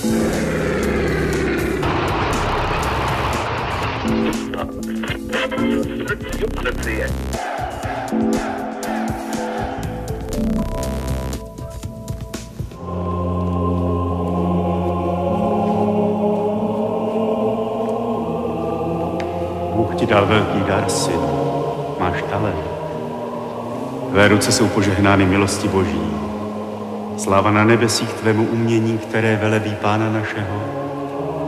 Bůh ti dal velký dar, syn. Máš talent. Tvé ruce jsou požehnány milosti Boží. Sláva na nebesích tvému umění, které velebí Pána našeho,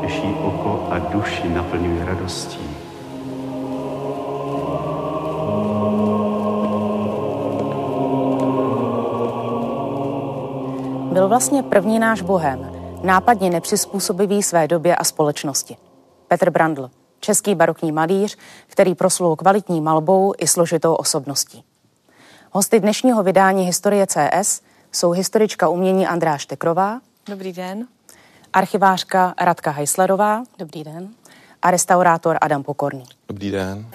těší oko a duši naplňují radostí. Byl vlastně první náš bohem, nápadně nepřizpůsobivý své době a společnosti. Petr Brandl, český barokní malíř, který proslul kvalitní malbou i složitou osobností. Hosty dnešního vydání Historie CS jsou historička umění Andrá Štekrová. Dobrý den. Archivářka Radka Heislerová. Dobrý den. A restaurátor Adam Pokorný. Dobrý den.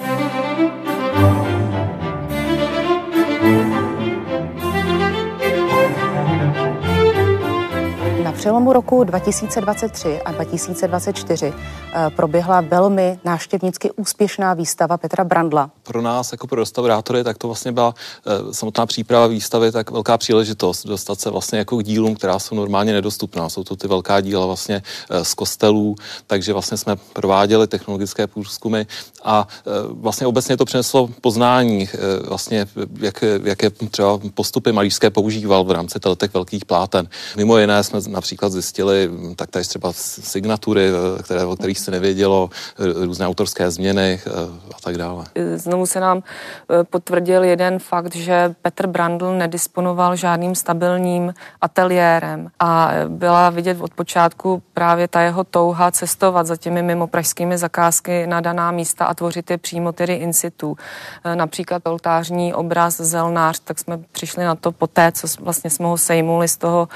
Přelomu roku 2023 a 2024 eh, proběhla velmi návštěvnicky úspěšná výstava Petra Brandla. Pro nás, jako pro restaurátory, tak to vlastně byla eh, samotná příprava výstavy, tak velká příležitost dostat se vlastně jako k dílům, která jsou normálně nedostupná. Jsou to ty velká díla vlastně eh, z kostelů, takže vlastně jsme prováděli technologické průzkumy a vlastně obecně to přineslo poznání, vlastně jak, jaké třeba postupy malířské používal v rámci těch velkých pláten. Mimo jiné jsme například například zjistili hm, taktéž třeba signatury, eh, které, o kterých se nevědělo, eh, různé autorské změny eh, a tak dále. Znovu se nám potvrdil jeden fakt, že Petr Brandl nedisponoval žádným stabilním ateliérem a byla vidět od počátku právě ta jeho touha cestovat za těmi mimo pražskými zakázky na daná místa a tvořit je přímo tedy in situ. Například oltářní obraz Zelnář, tak jsme přišli na to poté, co vlastně jsme ho sejmuli z toho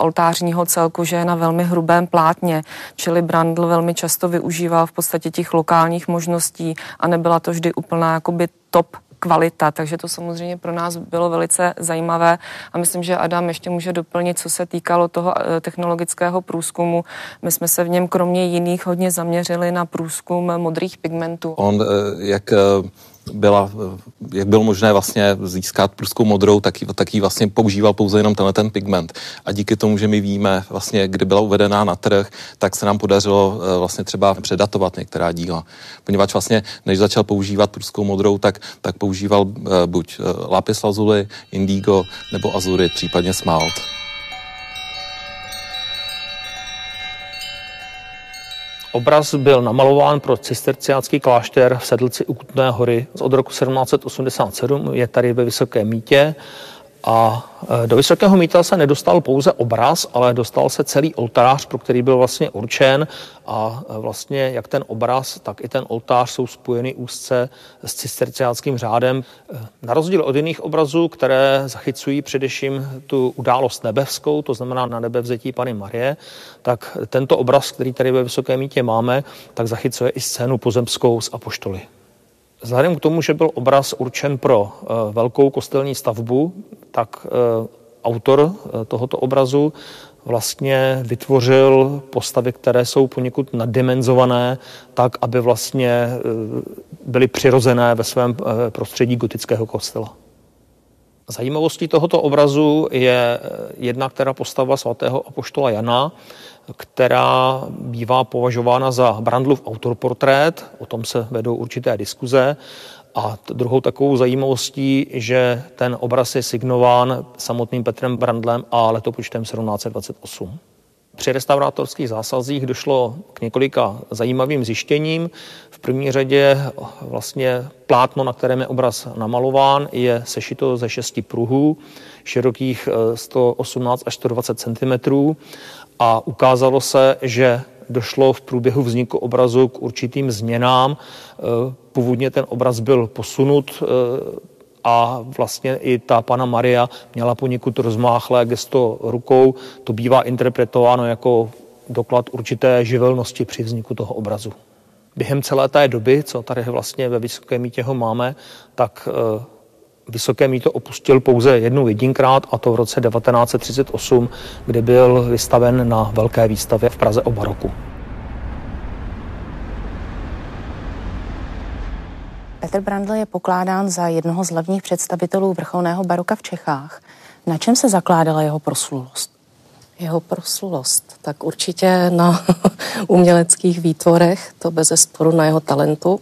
oltářního celku, že je na velmi hrubém plátně, čili Brandl velmi často využíval v podstatě těch lokálních možností a nebyla to vždy úplná jakoby top kvalita, takže to samozřejmě pro nás bylo velice zajímavé a myslím, že Adam ještě může doplnit, co se týkalo toho eh, technologického průzkumu. My jsme se v něm kromě jiných hodně zaměřili na průzkum modrých pigmentů. On, eh, jak eh, byla, jak bylo možné vlastně získat pruskou modrou, tak, tak ji vlastně používal pouze jenom tenhle ten pigment. A díky tomu, že my víme vlastně, kdy byla uvedená na trh, tak se nám podařilo eh, vlastně třeba předatovat některá díla. Poněvadž vlastně, než začal používat pruskou modrou, tak, tak používal eh, buď eh, lapis lazuli, indigo nebo azury, případně smalt. Obraz byl namalován pro cisterciánský klášter v Sedlci u Kutné hory od roku 1787. Je tady ve Vysoké mítě a e, do Vysokého mýta se nedostal pouze obraz, ale dostal se celý oltář, pro který byl vlastně určen a e, vlastně jak ten obraz, tak i ten oltář jsou spojeny úzce s cisterciánským řádem. E, na rozdíl od jiných obrazů, které zachycují především tu událost nebevskou, to znamená na nebevzetí Pany Marie, tak tento obraz, který tady ve Vysoké mítě máme, tak zachycuje i scénu pozemskou z Apoštoly. Vzhledem k tomu, že byl obraz určen pro uh, velkou kostelní stavbu, tak uh, autor uh, tohoto obrazu vlastně vytvořil postavy, které jsou poněkud naddimenzované, tak, aby vlastně byly přirozené ve svém prostředí gotického kostela. Zajímavostí tohoto obrazu je jedna, která postava svatého apoštola Jana, která bývá považována za Brandlův autorportrét, o tom se vedou určité diskuze. A druhou takovou zajímavostí, že ten obraz je signován samotným Petrem Brandlem a letopočtem 1728. Při restaurátorských zásazích došlo k několika zajímavým zjištěním. V první řadě vlastně plátno, na kterém je obraz namalován, je sešito ze šesti pruhů, širokých 118 až 120 cm a ukázalo se, že došlo v průběhu vzniku obrazu k určitým změnám. E, původně ten obraz byl posunut e, a vlastně i ta pana Maria měla poněkud rozmáchlé gesto rukou. To bývá interpretováno jako doklad určité živelnosti při vzniku toho obrazu. Během celé té doby, co tady vlastně ve Vysoké mítě ho máme, tak e, Vysoké míto opustil pouze jednou jedinkrát a to v roce 1938, kdy byl vystaven na velké výstavě v Praze o baroku. Petr Brandl je pokládán za jednoho z hlavních představitelů vrcholného baroka v Čechách. Na čem se zakládala jeho proslulost? Jeho proslulost, tak určitě na uměleckých výtvorech, to bez sporu na jeho talentu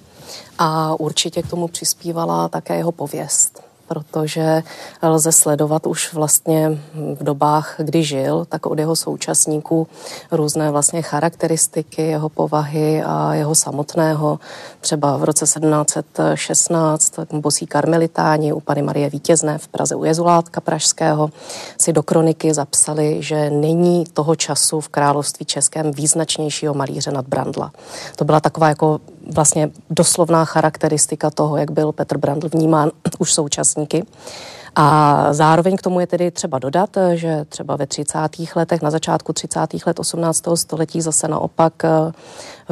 a určitě k tomu přispívala také jeho pověst protože lze sledovat už vlastně v dobách, kdy žil, tak od jeho současníků různé vlastně charakteristiky jeho povahy a jeho samotného. Třeba v roce 1716 bosí karmelitáni u Pany Marie Vítězné v Praze u Jezulátka Pražského si do kroniky zapsali, že není toho času v království českém význačnějšího malíře nad Brandla. To byla taková jako vlastně doslovná charakteristika toho, jak byl Petr Brandl vnímán už současníky. A zároveň k tomu je tedy třeba dodat, že třeba ve 30. letech, na začátku 30. let 18. století zase naopak eh,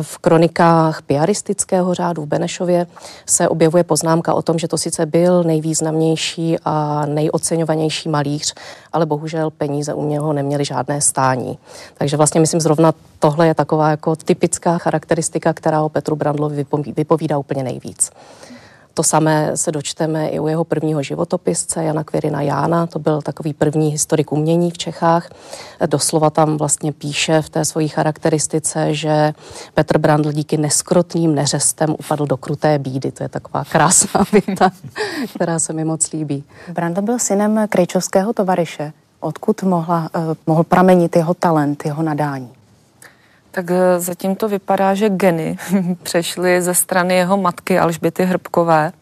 v kronikách piaristického řádu v Benešově se objevuje poznámka o tom, že to sice byl nejvýznamnější a nejoceňovanější malíř, ale bohužel peníze u něho neměly žádné stání. Takže vlastně myslím zrovna tohle je taková jako typická charakteristika, která o Petru Brandlovi vypovídá úplně nejvíc. To samé se dočteme i u jeho prvního životopisce Jana Kvěrina Jána, to byl takový první historik umění v Čechách. Doslova tam vlastně píše v té své charakteristice, že Petr Brandl díky neskrotným neřestem upadl do kruté bídy. To je taková krásná věta, která se mi moc líbí. Brandl byl synem krejčovského tovaryše. Odkud mohla, eh, mohl pramenit jeho talent, jeho nadání? Tak eh, zatím to vypadá, že geny přešly ze strany jeho matky Alžběty Hrbkové,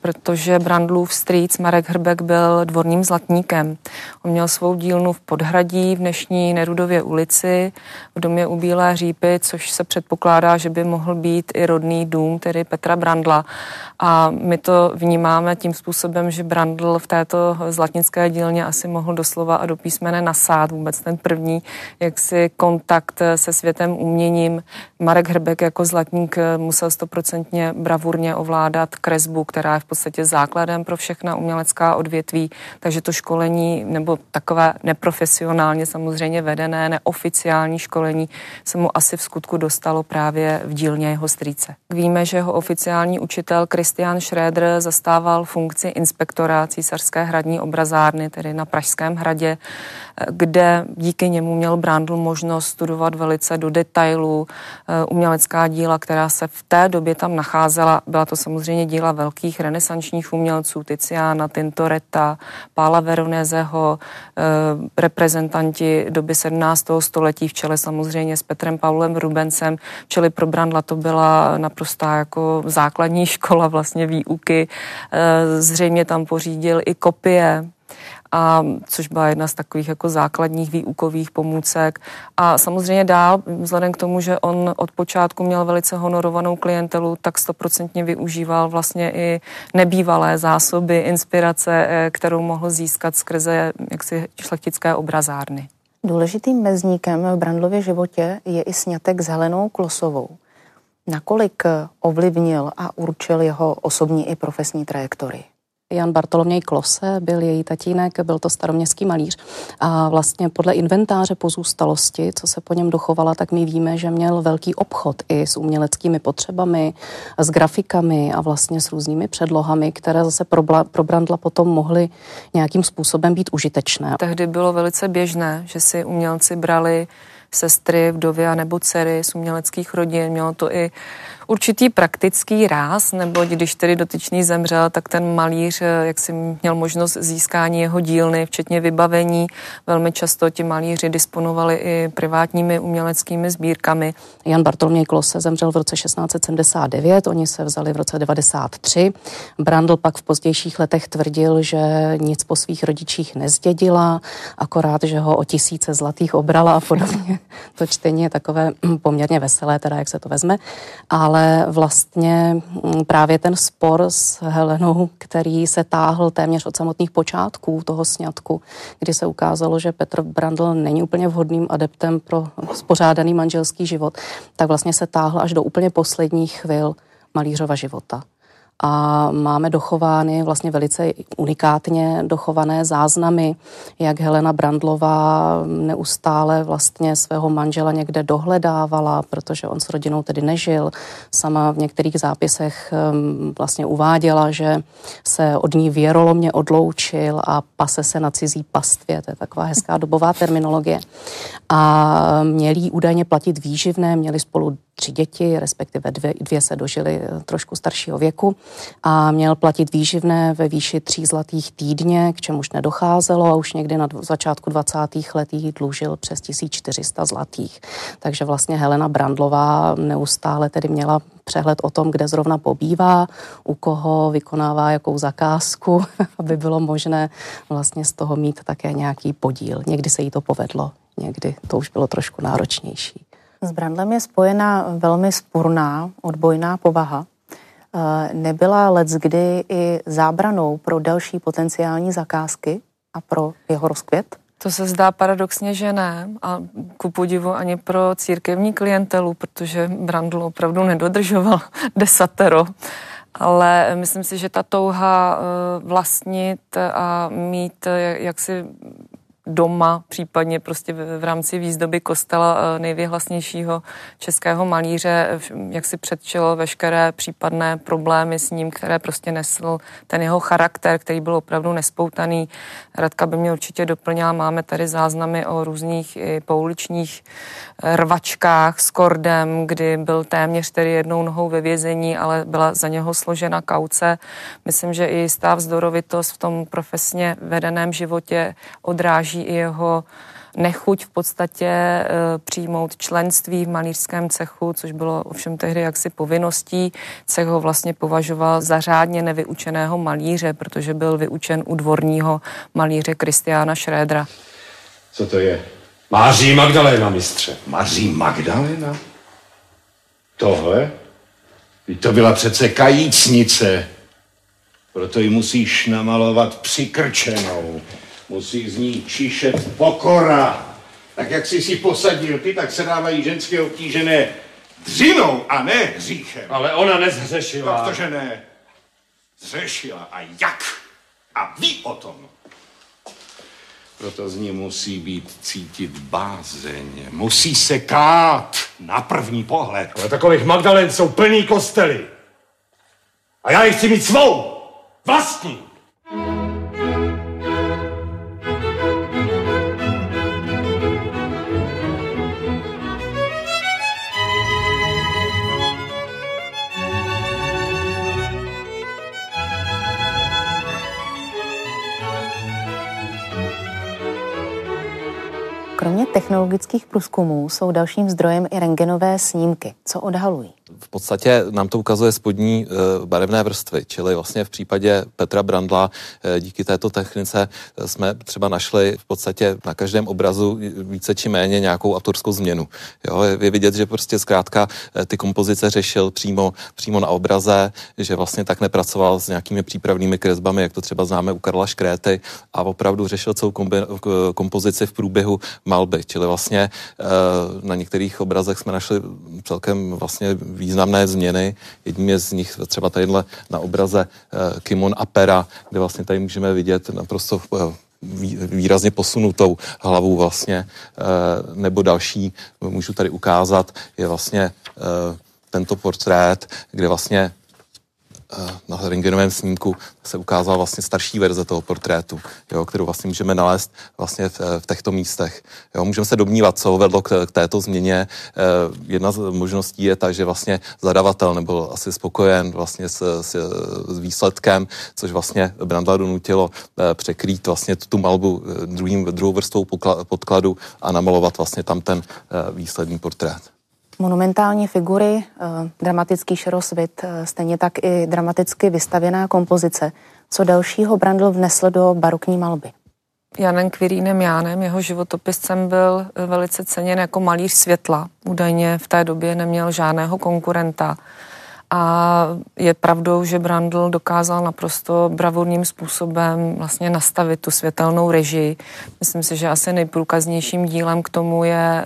protože Brandlův strýc Marek Hrbek byl dvorním zlatníkem. On měl svou dílnu v Podhradí v dnešní Nerudově ulici v domě u Bílé řípy, což se předpokládá, že by mohl být i rodný dům, tedy Petra Brandla. A my to vnímáme tím způsobem, že Brandl v této zlatnické dílně asi mohl doslova a do písmene nasát vůbec ten první jaksi kontakt se světem uměním. Marek Hrbek jako zlatník musel stoprocentně bravurně ovládat kresbu, která je v podstatě základem pro všechna umělecká odvětví, takže to školení nebo takové neprofesionálně samozřejmě vedené, neoficiální školení se mu asi v skutku dostalo právě v dílně jeho strýce. Víme, že jeho oficiální učitel Christian Schroeder zastával funkci inspektora císařské hradní obrazárny, tedy na Pražském hradě, kde díky němu měl Brandl možnost studovat velice do detailu eh, umělecká díla, která se v té době tam nacházela. Byla to samozřejmě díla velkých renesančních umělců, Tiziana, Tintoretta, Pála Veronezeho, eh, reprezentanti doby 17. století v čele samozřejmě s Petrem Paulem Rubencem, čili pro Brandla to byla naprostá jako základní škola vlastně výuky. Eh, zřejmě tam pořídil i kopie a což byla jedna z takových jako základních výukových pomůcek. A samozřejmě dál, vzhledem k tomu, že on od počátku měl velice honorovanou klientelu, tak stoprocentně využíval vlastně i nebývalé zásoby, inspirace, eh, kterou mohl získat skrze jaksi šlechtické obrazárny. Důležitým mezníkem v Brandlově životě je i snětek s Helenou Klosovou. Nakolik ovlivnil a určil jeho osobní i profesní trajektorii? Jan Bartoloměj Klose byl její tatínek, byl to staroměstský malíř a vlastně podle inventáře pozůstalosti, co se po něm dochovala, tak my víme, že měl velký obchod i s uměleckými potřebami, s grafikami a vlastně s různými předlohami, které zase pro, pro Brandla potom mohly nějakým způsobem být užitečné. Tehdy bylo velice běžné, že si umělci brali sestry, vdovy a nebo dcery z uměleckých rodin. Mělo to i určitý praktický ráz, nebo když tedy dotyčný zemřel, tak ten malíř, eh, jak si měl možnost získání jeho dílny, včetně vybavení. Velmi často ti malíři disponovali i privátními uměleckými sbírkami. Jan Bartoloměj Klose zemřel v roce 1679, oni se vzali v roce 93. Brandl pak v pozdějších letech tvrdil, že nic po svých rodičích nezdědila, akorát, že ho o tisíce zlatých obrala a podobně. To čtení je takové poměrně veselé, teda jak se to vezme, ale ale vlastně mm, právě ten spor s Helenou, který se táhl téměř od samotných počátků toho sňatku, kdy se ukázalo, že Petr Brandl není úplně vhodným adeptem pro spořádaný manželský život, tak vlastně se táhl až do úplně posledních chvil malířova života. A máme dochovány vlastně velice unikátně dochované záznamy, jak Helena Brandlová neustále vlastně svého manžela někde dohledávala, protože on s rodinou tedy nežil. Sama v některých zápisech um, vlastně uváděla, že se od ní věrolomně odloučil a pase se na cizí pastvě. To je taková hezká dobová terminologie. A měli údajně platit výživné, měli spolu tři děti, respektive dvě, dvě se dožily eh, trošku staršího věku a měl platit výživné ve výši tří zlatých týdně, k čemuž nedocházelo a už někdy na začátku 20. let jí dlužil přes 1400 zlatých. Takže vlastně Helena Brandlová neustále tedy měla přehled o tom, kde zrovna pobývá, u koho vykonává jakou zakázku, aby bylo možné vlastně z toho mít také nějaký podíl. Někdy se jí to povedlo, někdy to už bylo trošku náročnější. S Brandlem je spojena velmi spurná, odbojná povaha. E, nebyla let kdy i zábranou pro další potenciální zakázky a pro jeho rozkvět? To se zdá paradoxně, že ne. A ku podivu ani pro církevní klientelu, protože Brandl opravdu nedodržoval desatero. Ale myslím si, že ta touha e, vlastnit a mít jaksi doma, případně prostě v, v rámci výzdoby kostela eh, nejvyhlasnějšího českého malíře, jak si předčilo veškeré případné problémy s ním, které prostě nesl ten jeho charakter, který byl opravdu nespoutaný. Radka by mě určitě doplnila, máme tady záznamy o různých i pouličních eh, rvačkách s kordem, kdy byl téměř tedy jednou nohou ve vězení, ale byla za něho složena kauce. Myslím, že i jistá vzdorovitost v tom profesně vedeném životě odráží odráží i jeho nechuť v podstatě e, přijmout členství v malířském cechu, což bylo ovšem tehdy jaksi povinností. Cech ho vlastně považoval za řádně nevyučeného malíře, protože byl vyučen u dvorního malíře Kristiána Šrédra. Co to je? Máří Magdalena, mistře. Máří Magdalena? Tohle? To byla přece kajícnice. Proto ji musíš namalovat přikrčenou. Musí z ní čišet pokora. Tak jak jsi si posadil ty, tak se dávají ženské obtížené dřinou a ne hříchem. Ale ona nezhřešila. Protože ne. Zřešila. A jak? A ví o tom. Proto z ní musí být cítit bázeň. Musí se kát na první pohled. Ale takových Magdalen jsou plný kostely. A já jich chci mít svou. Vlastní. Kromě technologických průzkumů jsou dalším zdrojem i rengenové snímky. Co odhalují? V podstatě nám to ukazuje spodní e, barevné vrstvy, čili vlastně v případě Petra Brandla e, díky této technice e, jsme třeba našli v podstatě na každém obrazu více či méně nějakou autorskou změnu. Jo, je vidět, že prostě zkrátka ty kompozice řešil přímo, přímo na obraze, že vlastně tak nepracoval s nějakými přípravnými kresbami, jak to třeba známe u Karla Škréty a opravdu řešil celou kombi, kompozici v průběhu malby, čili vlastně na některých obrazech jsme našli celkem vlastně významné změny. Jedním je z nich třeba tadyhle na obraze eh, Kimon a Pera, kde vlastně tady můžeme vidět naprosto eh, výrazně posunutou hlavu vlastně, eh, nebo další, můžu tady ukázat, je vlastně tento portrét, kde vlastně na rengenovém snímku se ukázala vlastně starší verze toho portrétu, jo, kterou vlastně můžeme nalézt vlastně v, v těchto místech. Jo, můžeme se domnívat, co vedlo k, k této změně. Eh, jedna z možností je ta, že vlastně zadavatel nebyl asi spokojen vlastně s, s, s výsledkem, což vlastně Brandla donutilo eh, překrýt vlastně tu malbu druhým, druhou vrstvou podkladu a namalovat vlastně tam ten výsledný portrét. Monumentální figury, eh, dramatický šerosvit, eh, stejně tak i dramaticky vystavěná kompozice. Co dalšího Brandl vnesl do barokní malby? Janem Quirínem Jánem, jeho životopiscem byl eh, velice ceněn jako malíř světla. Údajně v té době neměl žádného konkurenta A je pravdou, že Brandl dokázal naprosto bravurním způsobem vlastně nastavit tu světelnou režii. Myslím si, že asi nejprůkaznějším dílem k tomu je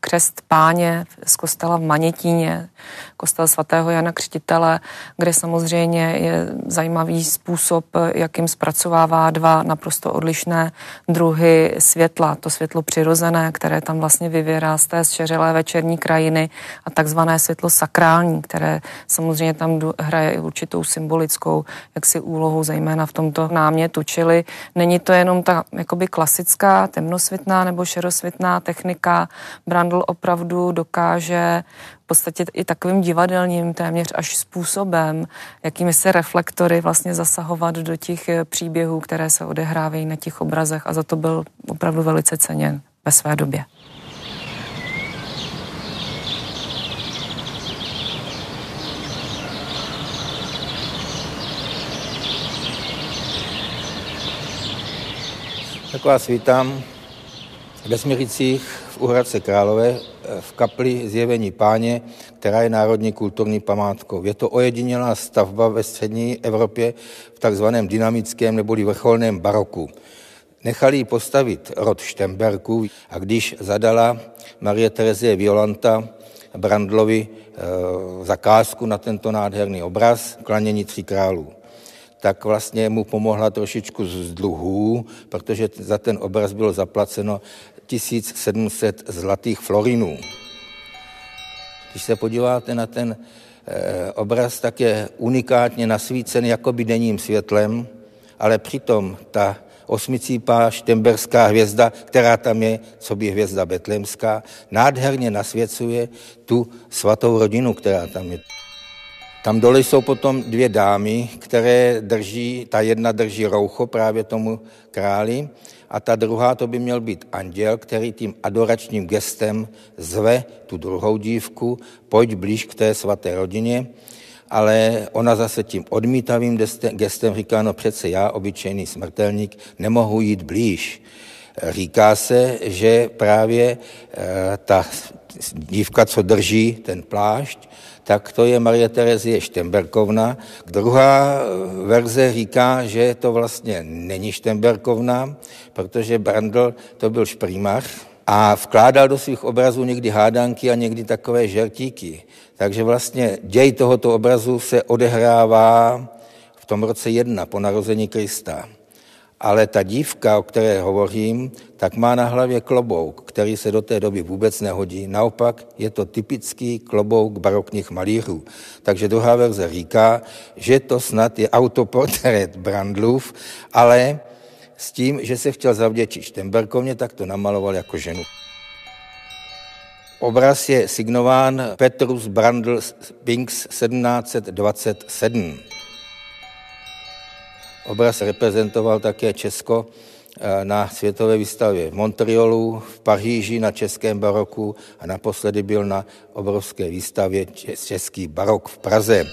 křest páně z kostela v Manětíně, kostel svatého Jana Křtitele, kde samozřejmě je zajímavý způsob, jakým zpracovává dva naprosto odlišné druhy světla. To světlo přirozené, které tam vlastně vyvěrá z té zčeřelé večerní krajiny a takzvané světlo sakrální, které samozřejmě tam hraje i určitou symbolickou jaksi úlohu, zejména v tomto námětu. Čili není to jenom ta jakoby klasická temnosvětná nebo šerosvětná technika. Brandl opravdu dokáže v podstatě i takovým divadelním téměř až způsobem, jakými se reflektory vlastně zasahovat do těch příběhů, které se odehrávají na těch obrazech a za to byl opravdu velice ceněn ve své době. Tak vás vítám ve Směricích v Uhradce Králové eh, v kapli Zjevení páně, která je národní kulturní památkou. Je to ojedinělá stavba ve střední Evropě v takzvaném dynamickém neboli vrcholném baroku. Nechali ji postavit rod Štemberků a když zadala Marie Terezie Violanta Brandlovi e, zakázku na tento nádherný obraz Klanění tří králů tak vlastně mu pomohla trošičku z dluhů, protože za ten obraz bylo zaplaceno 1700 zlatých florinů. Když se podíváte na ten e, obraz, tak je unikátně nasvícen jakoby denním světlem, ale přitom ta osmicípá štemberská hvězda, která tam je, co by hvězda betlemská, nádherně nasvěcuje tu svatou rodinu, která tam je. Tam dole jsou potom dvě dámy, které drží, ta jedna drží roucho právě tomu králi a ta druhá to by měl být anděl, který tím adoračním gestem zve tu druhou dívku, pojď blíž k té svaté rodině, ale ona zase tím odmítavým gestem říká, no přece já, obyčejný smrtelník, nemohu jít blíž. Říká se, že právě eh, ta dívka, co drží ten plášť, tak to je Marie Terezie Štemberkovna. Druhá verze říká, že to vlastně není Štemberkovna, protože Brandl to byl šprýmař a vkládal do svých obrazů někdy hádanky a někdy takové žertíky. Takže vlastně děj tohoto obrazu se odehrává v tom roce jedna po narození Krista ale ta dívka, o které hovořím, tak má na hlavě klobouk, který se do té doby vůbec nehodí. Naopak je to typický klobouk barokních malířů. Takže druhá verze říká, že to snad je autoportrét Brandlův, ale s tím, že se chtěl zavděčit Štemberkovně, tak to namaloval jako ženu. Obraz je signován Petrus Brandl Pinks 1727. Obraz reprezentoval také Česko eh, na světové výstavě v Montrealu, v Paříži na českém baroku a naposledy byl na obrovské výstavě Český barok v Praze.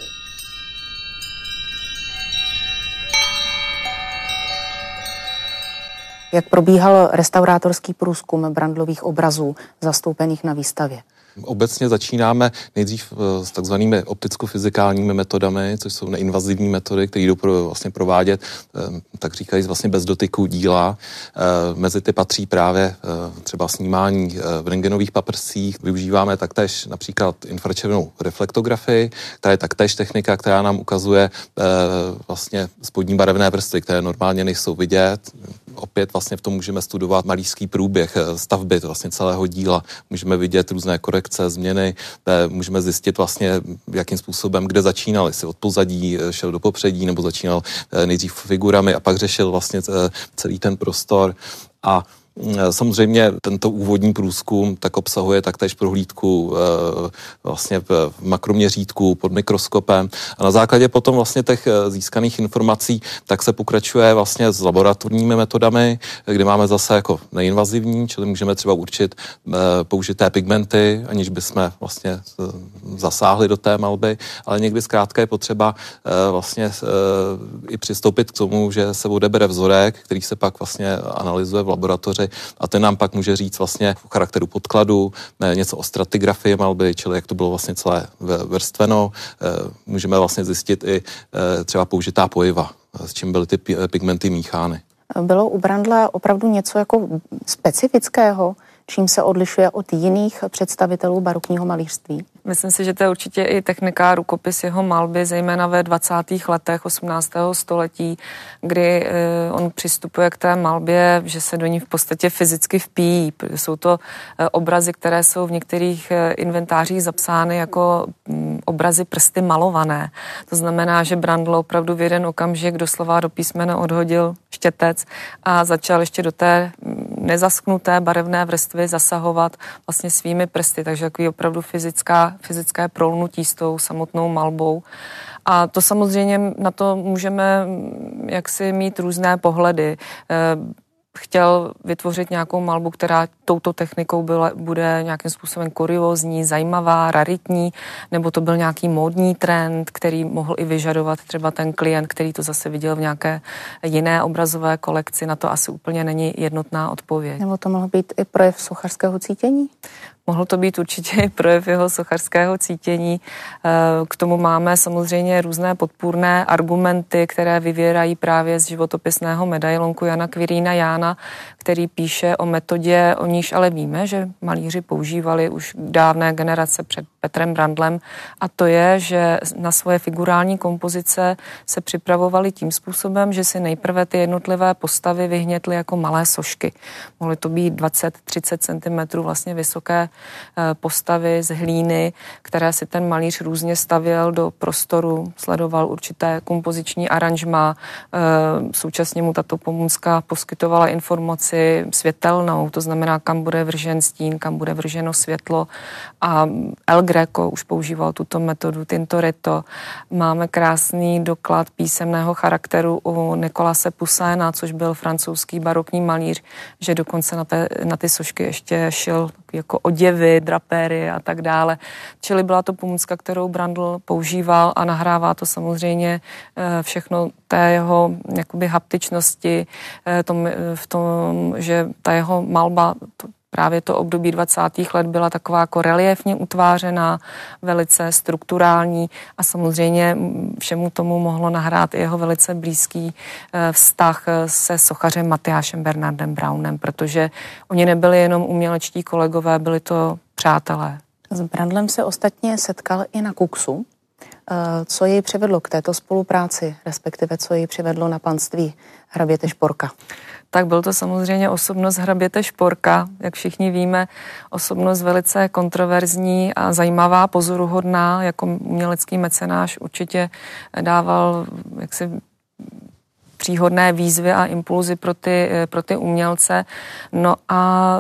Jak probíhal restaurátorský průzkum brandlových obrazů zastoupených na výstavě? Obecně začínáme nejdřív eh, s takzvanými opticko-fyzikálními metodami, což jsou neinvazivní metody, které jdou pro, vlastně provádět, eh, tak říkají, vlastně bez dotyku díla. Eh, mezi ty patří právě třeba snímání v rengenových paprsích. Využíváme taktéž například infračervenou reflektografii, která je taktéž technika, která nám ukazuje vlastně spodní barevné vrstvy, které normálně nejsou vidět opět vlastně v tom můžeme studovat malířský průběh eh, stavby vlastně celého díla. Můžeme vidět různé korekce, změny, eh, můžeme zjistit vlastně, jakým způsobem, kde začínal, jestli od pozadí eh, šel do popředí, nebo začínal nejdřív figurami a pak řešil vlastně celý ten prostor. A samozřejmě tento úvodní průzkum tak obsahuje taktéž prohlídku eh, vlastně v makroměřítku pod mikroskopem. A na základě potom vlastně těch eh, získaných informací tak se pokračuje vlastně s laboratorními metodami, kde máme zase jako neinvazivní, čili můžeme třeba určit použité pigmenty, aniž bychom vlastně zasáhli do té malby, ale někdy zkrátka je potřeba vlastně i přistoupit k tomu, že se odebere vzorek, který se pak vlastně analyzuje v laboratoři fotografovi a ten nám pak může říct vlastně o charakteru podkladu, něco o stratigrafii malby, čili jak to bylo vlastně celé vrstveno. Můžeme vlastně zjistit i třeba použitá pojiva, s čím byly ty pigmenty míchány. Bylo u Brandla opravdu něco jako specifického, čím se odlišuje od jiných představitelů barokního malířství? Myslím si, že to je určitě i technika rukopis jeho malby, zejména ve 20. letech 18. století, kdy eh, on přistupuje k té malbě, že se do ní v podstatě fyzicky vpíjí. Jsou to eh, obrazy, které jsou v některých eh, inventářích zapsány jako mm, obrazy prsty malované. To znamená, že Brandl opravdu v jeden okamžik doslova do písmene odhodil štětec a začal ještě do té mm, nezasknuté barevné vrstvy zasahovat vlastně svými prsty, takže takový opravdu fyzická fyzické prolnutí s tou samotnou malbou. A to samozřejmě na to můžeme mm, jaksi mít různé pohledy. Chtěl vytvořit nějakou malbu, která touto technikou byla, bude nějakým způsobem kuriozní, zajímavá, raritní, nebo to byl nějaký módní trend, který mohl i vyžadovat třeba ten klient, který to zase viděl v nějaké jiné obrazové kolekci. Na to asi úplně není jednotná odpověď. Nebo to mohl být i projev sochařského cítění? Mohl to být určitě projev jeho sochařského cítění. Eh, k tomu máme samozřejmě různé podpůrné argumenty, které vyvěrají právě z životopisného medailonku Jana Kvirína Jána, který píše o metodě, o níž ale víme, že malíři používali už dávné generace před Petrem Brandlem a to je, že na svoje figurální kompozice se připravovali tím způsobem, že si nejprve ty jednotlivé postavy vyhnětly jako malé sošky. Mohly to být 20-30 cm vlastně vysoké eh, postavy z hlíny, které si ten malíř různě stavěl do prostoru, sledoval určité kompoziční aranžma, eh, současně mu tato pomůcka poskytovala informaci světelnou, to znamená, kam bude vržen stín, kam bude vrženo světlo a El Greco už používal tuto metodu Tintoretto. Máme krásný doklad písemného charakteru u Nikolase Poussin, což byl francouzský barokní malíř, že dokonce na, té, na ty sošky ještě šel jako oděvy, drapéry a tak dále. Čili byla to pomůcka, kterou Brandl používal a nahrává to samozřejmě eh, všechno té jeho jakoby haptičnosti, eh, eh, v tom, že ta jeho malba, Právě to období 20. let byla taková jako reliefně utvářená, velice strukturální a samozřejmě všemu tomu mohlo nahrát i jeho velice blízký eh, vztah eh, se sochařem Matyášem Bernardem Brownem, protože oni nebyli jenom umělečtí kolegové, byli to přátelé. S Brandlem se ostatně setkal i na Kuksu. Eh, co jej přivedlo k této spolupráci, respektive co jej přivedlo na panství hraběte Šporka? Tak byl to samozřejmě osobnost hraběte Šporka, jak všichni víme, osobnost velice kontroverzní a zajímavá, pozoruhodná, jako umělecký mecenáš určitě dával jaksi příhodné výzvy a impulzy pro ty, pro ty umělce. No a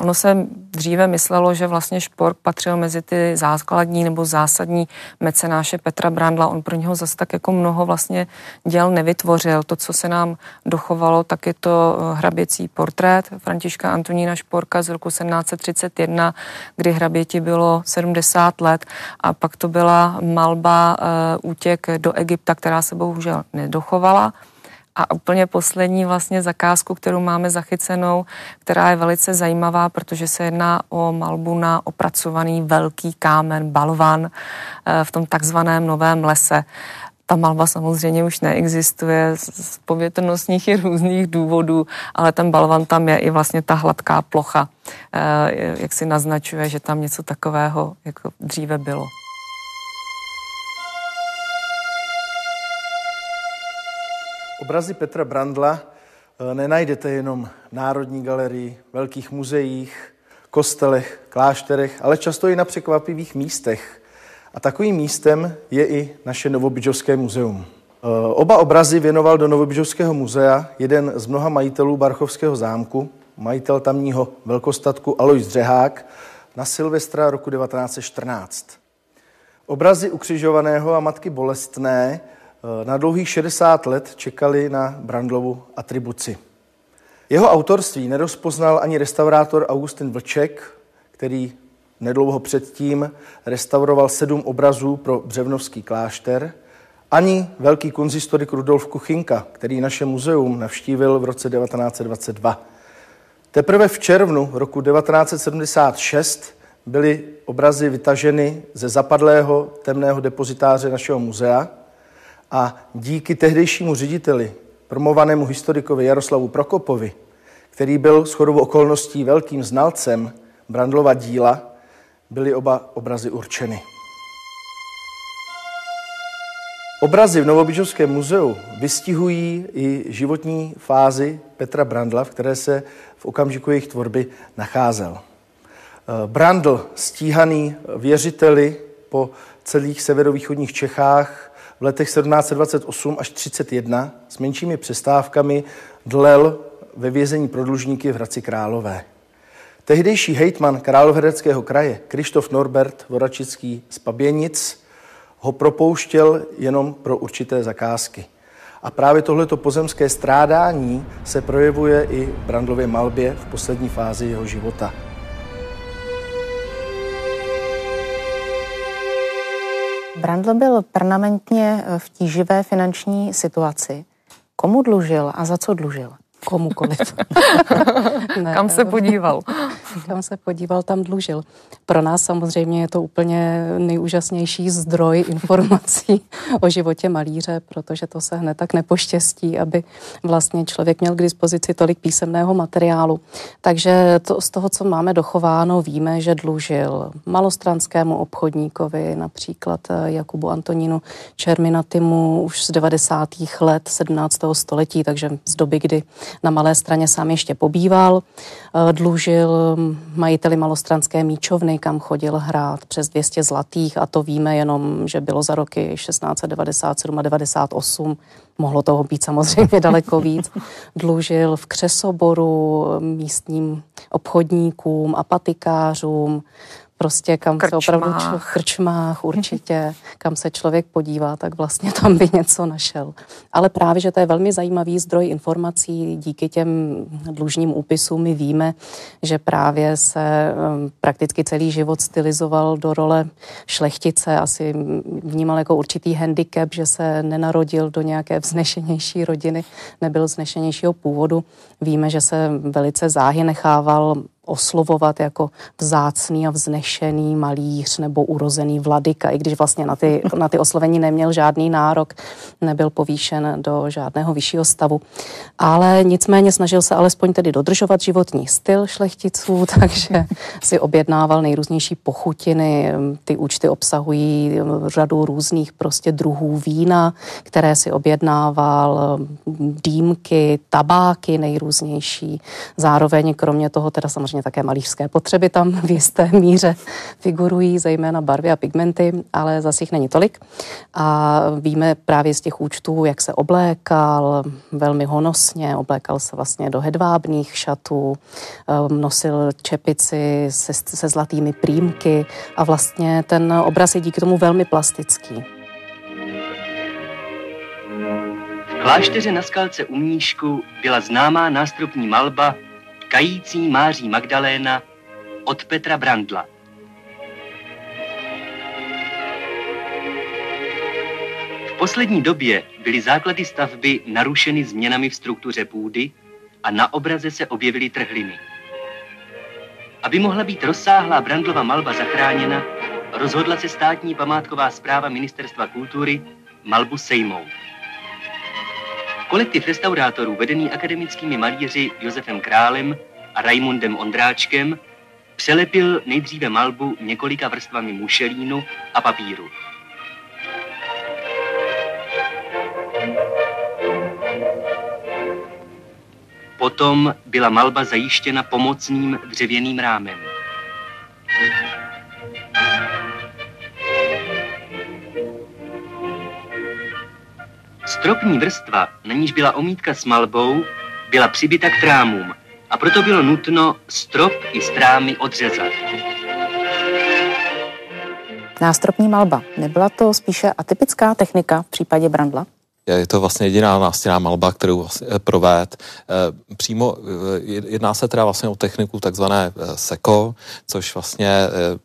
Ono se dříve myslelo, že vlastně Špork patřil mezi ty základní nebo zásadní mecenáše Petra Brandla. On pro něho zase tak jako mnoho vlastně děl nevytvořil. To, co se nám dochovalo, tak je to eh, hraběcí portrét Františka Antonína Šporka z roku 1731, kdy hraběti bylo 70 let a pak to byla malba uh, útěk do Egypta, která se bohužel nedochovala. A úplně poslední vlastně zakázku, kterou máme zachycenou, která je velice zajímavá, protože se jedná o malbu na opracovaný velký kámen, balvan eh, v tom takzvaném novém lese. Ta malba samozřejmě už neexistuje z povětrnostních i různých důvodů, ale ten balvan tam je i vlastně ta hladká plocha, eh, jak si naznačuje, že tam něco takového jako dříve bylo. Obrazy Petra Brandla eh, nenajdete jenom v Národní galerii, velkých muzeích, kostelech, klášterech, ale často i na překvapivých místech. A takovým místem je i naše Novobidžovské muzeum. Eh, oba obrazy věnoval do Novobidžovského muzea jeden z mnoha majitelů Barchovského zámku, majitel tamního velkostatku Alois Dřehák, na Silvestra roku 1914. Obrazy ukřižovaného a matky bolestné na dlouhých 60 let čekali na Brandlovu atribuci. Jeho autorství nerozpoznal ani restaurátor Augustin Vlček, který nedlouho předtím restauroval sedm obrazů pro Břevnovský klášter, ani velký konzistorik Rudolf Kuchinka, který naše muzeum navštívil v roce 1922. Teprve v červnu roku 1976 byly obrazy vytaženy ze zapadlého temného depozitáře našeho muzea a díky tehdejšímu řediteli, promovanému historikovi Jaroslavu Prokopovi, který byl shodou okolností velkým znalcem Brandlova díla, byly oba obrazy určeny. Obrazy v Novobižovském muzeu vystihují i životní fázi Petra Brandla, v které se v okamžiku jejich tvorby nacházel. Brandl, stíhaný věřiteli po celých severovýchodních Čechách v letech 1728 až 31 s menšími přestávkami dlel ve vězení pro dlužníky v Hradci Králové. Tehdejší hejtman Královéhradeckého kraje Krištof Norbert Voračický z Paběnic ho propouštěl jenom pro určité zakázky. A právě tohleto pozemské strádání se projevuje i v Brandlově malbě v poslední fázi jeho života. Brandl byl permanentně v tíživé finanční situaci. Komu dlužil a za co dlužil? Komukoliv. ne, kam se podíval? kam se podíval, tam dlužil. Pro nás samozřejmě je to úplně nejúžasnější zdroj informací o životě malíře, protože to se hned tak nepoštěstí, aby vlastně člověk měl k dispozici tolik písemného materiálu. Takže to, z toho, co máme dochováno, víme, že dlužil malostranskému obchodníkovi, například eh, Jakubu Antonínu Čerminatimu už z 90. let 17. století, takže z doby, kdy na Malé straně sám ještě pobýval, eh, dlužil majiteli malostranské míčovny, kam chodil hrát přes 200 zlatých a to víme jenom, že bylo za roky 1697 a 98. Mohlo toho být samozřejmě daleko víc. Dlužil v Křesoboru místním obchodníkům a patikářům, prostě kam krčmách. se opravdu v krčmách určitě, kam se člověk podívá, tak vlastně tam by něco našel. Ale právě, že to je velmi zajímavý zdroj informací, díky těm dlužním úpisům my víme, že právě se um, prakticky celý život stylizoval do role šlechtice, asi vnímal jako určitý handicap, že se nenarodil do nějaké vznešenější rodiny, nebyl vznešenějšího původu. Víme, že se velice záhy nechával oslovovat jako vzácný a vznešený malíř nebo urozený vladyka, i když vlastně na ty, na ty oslovení neměl žádný nárok, nebyl povýšen do žádného vyššího stavu. Ale nicméně snažil se alespoň tedy dodržovat životní styl šlechticů, takže si objednával nejrůznější pochutiny. Ty účty obsahují řadu různých prostě druhů vína, které si objednával, dýmky, tabáky nejrůznější. Zároveň kromě toho teda samozřejmě samozřejmě také malířské potřeby tam v jisté míře figurují, zejména barvy a pigmenty, ale zase jich není tolik. A víme právě z těch účtů, jak se oblékal, velmi honosně, oblékal se vlastně do hedvábných šatů, um, nosil čepici se, se zlatými prýmky a vlastně ten obraz je díky tomu velmi plastický. V klášteře na skalce u Mníšku byla známá nástropní malba Kající Máří Magdaléna od Petra Brandla. V poslední době byly základy stavby narušeny změnami v struktuře půdy a na obraze se objevily trhliny. Aby mohla být rozsáhlá Brandlova malba zachráněna, rozhodla se státní památková zpráva Ministerstva kultury malbu sejmout. Kolektiv restaurátorů vedený akademickými malíři Josefem Králem a Raimundem Ondráčkem přelepil nejdříve malbu několika vrstvami mušelínu a papíru. Potom byla malba zajištěna pomocným dřevěným rámem. Stropní vrstva, na níž byla omítka s malbou, byla přibyta k trámům a proto bylo nutno strop i strámy odřezat. Nástropní malba. Nebyla to spíše atypická technika v případě Brandla? Je to vlastně jediná nástěná malba, kterou vlastně eh, provést. Eh, přímo eh, jedná se teda vlastně o techniku takzvané seko, což vlastně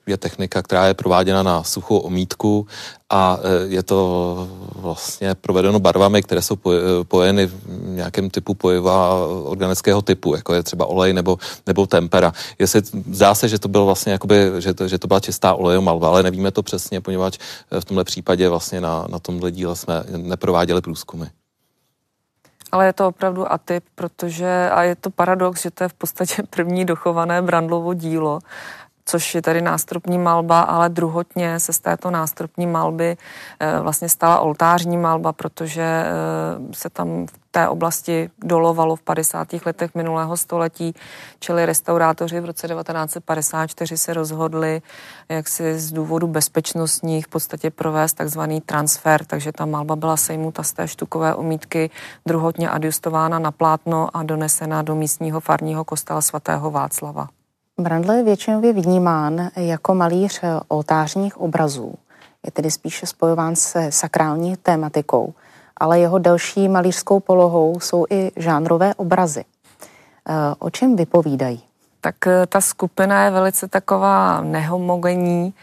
je technika, která je prováděna na suchou omítku a je to vlastně provedeno barvami, které jsou pojeny v nějakém typu pojiva organického typu, jako je třeba olej nebo, nebo tempera. Jestli, zdá se, že to bylo vlastně jakoby, že to, že to byla čistá olejomalba, ale nevíme to přesně, poněvadž v tomhle případě vlastně na, na tomhle díle jsme neprováděli průzkumy. Ale je to opravdu atyp, protože, a je to paradox, že to je v podstatě první dochované Brandlovo dílo, což je tady nástropní malba, ale druhotně se z této nástropní malby eh, vlastně stala oltářní malba, protože eh, se tam v té oblasti dolovalo v 50. letech minulého století, čili restaurátoři v roce 1954 se rozhodli, jak si z důvodu bezpečnostních v podstatě provést takzvaný transfer, takže ta malba byla sejmuta z té štukové omítky, druhotně adjustována na plátno a donesena do místního farního kostela svatého Václava. Brandl je většinově vnímán jako malíř oltářních obrazů. Je tedy spíše spojován se sakrální tématikou, ale jeho další malířskou polohou jsou i žánrové obrazy. Eh, o čem vypovídají? Tak eh, ta skupina je velice taková nehomogenní.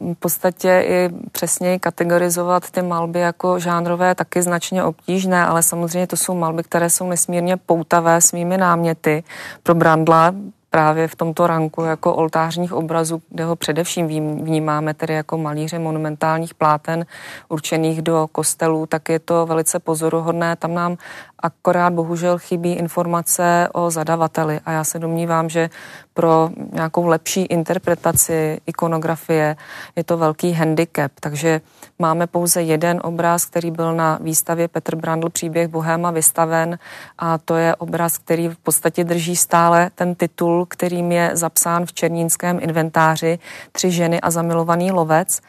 V podstatě i přesněji kategorizovat ty malby jako žánrové taky značně obtížné, ale samozřejmě to jsou malby, které jsou nesmírně poutavé svými náměty. Pro Brandla právě v tomto ranku jako oltářních obrazů, kde ho především vnímáme tedy jako malíře monumentálních pláten určených do kostelů, tak je to velice pozoruhodné. Tam nám akorát bohužel chybí informace o zadavateli a já se domnívám, že pro nějakou lepší interpretaci ikonografie je to velký handicap, takže máme pouze jeden obraz, který byl na výstavě Petr Brandl příběh Bohéma vystaven a to je obraz, který v podstatě drží stále ten titul, kterým je zapsán v černínském inventáři Tři ženy a zamilovaný lovec.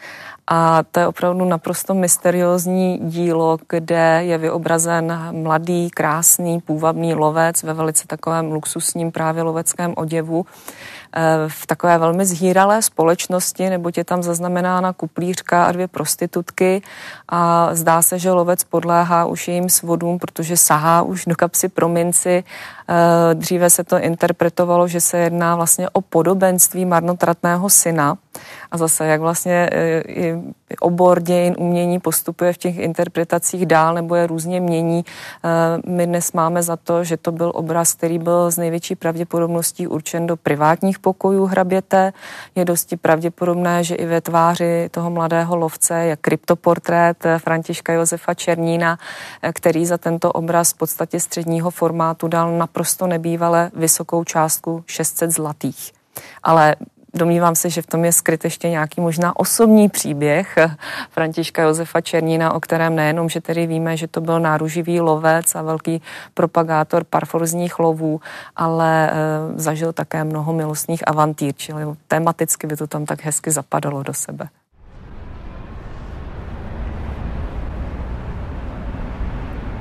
A to je opravdu naprosto mysteriózní dílo, kde je vyobrazen mladý, krásný, půvabný lovec ve velice takovém luxusním právě loveckém oděvu v takové velmi zhýralé společnosti, neboť je tam zaznamenána kuplířka a dvě prostitutky a zdá se, že lovec podléhá už jejím svodům, protože sahá už do kapsy prominci. Eh, dříve se to interpretovalo, že se jedná vlastně o podobenství marnotratného syna a zase, jak vlastně e, i obor dějin umění postupuje v těch interpretacích dál nebo je různě mění. E, my dnes máme za to, že to byl obraz, který byl z největší pravděpodobností určen do privátních pokojů hraběte. Je dosti pravděpodobné, že i ve tváři toho mladého lovce je kryptoportrét Františka Josefa Černína, e, který za tento obraz v podstatě středního formátu dal naprosto nebývale vysokou částku 600 zlatých. Ale Domnívám se, že v tom je skryt ještě nějaký možná osobní příběh Františka Josefa Černína, o kterém nejenom, že tedy víme, že to byl náruživý lovec a velký propagátor parforzních lovů, ale e, zažil také mnoho milostných avantýr, čili tematicky by to tam tak hezky zapadalo do sebe.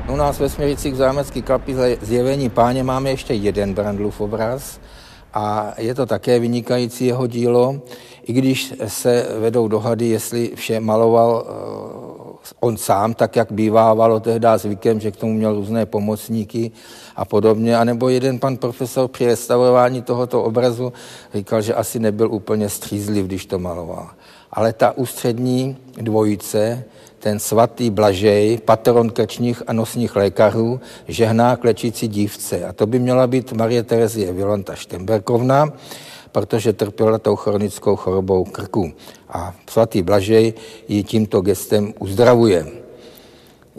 U nás ve Směricích v zámecký kapi zjevení páně máme ještě jeden Brandlův obraz, a je to také vynikající jeho dílo, i když se vedou dohady, jestli vše maloval eh, on sám, tak jak bývávalo tehdy zvykem, že k tomu měl různé pomocníky a podobně, anebo jeden pan profesor při restaurování tohoto obrazu říkal, že asi nebyl úplně střízliv, když to maloval. Ale ta ústřední dvojice, ten svatý Blažej, patron krčních a nosních lékařů, žehná klečící dívce. A to by měla být Marie Terezie Vilanta Štemberkovna, protože trpěla tou chronickou chorobou krku. A svatý Blažej ji tímto gestem uzdravuje.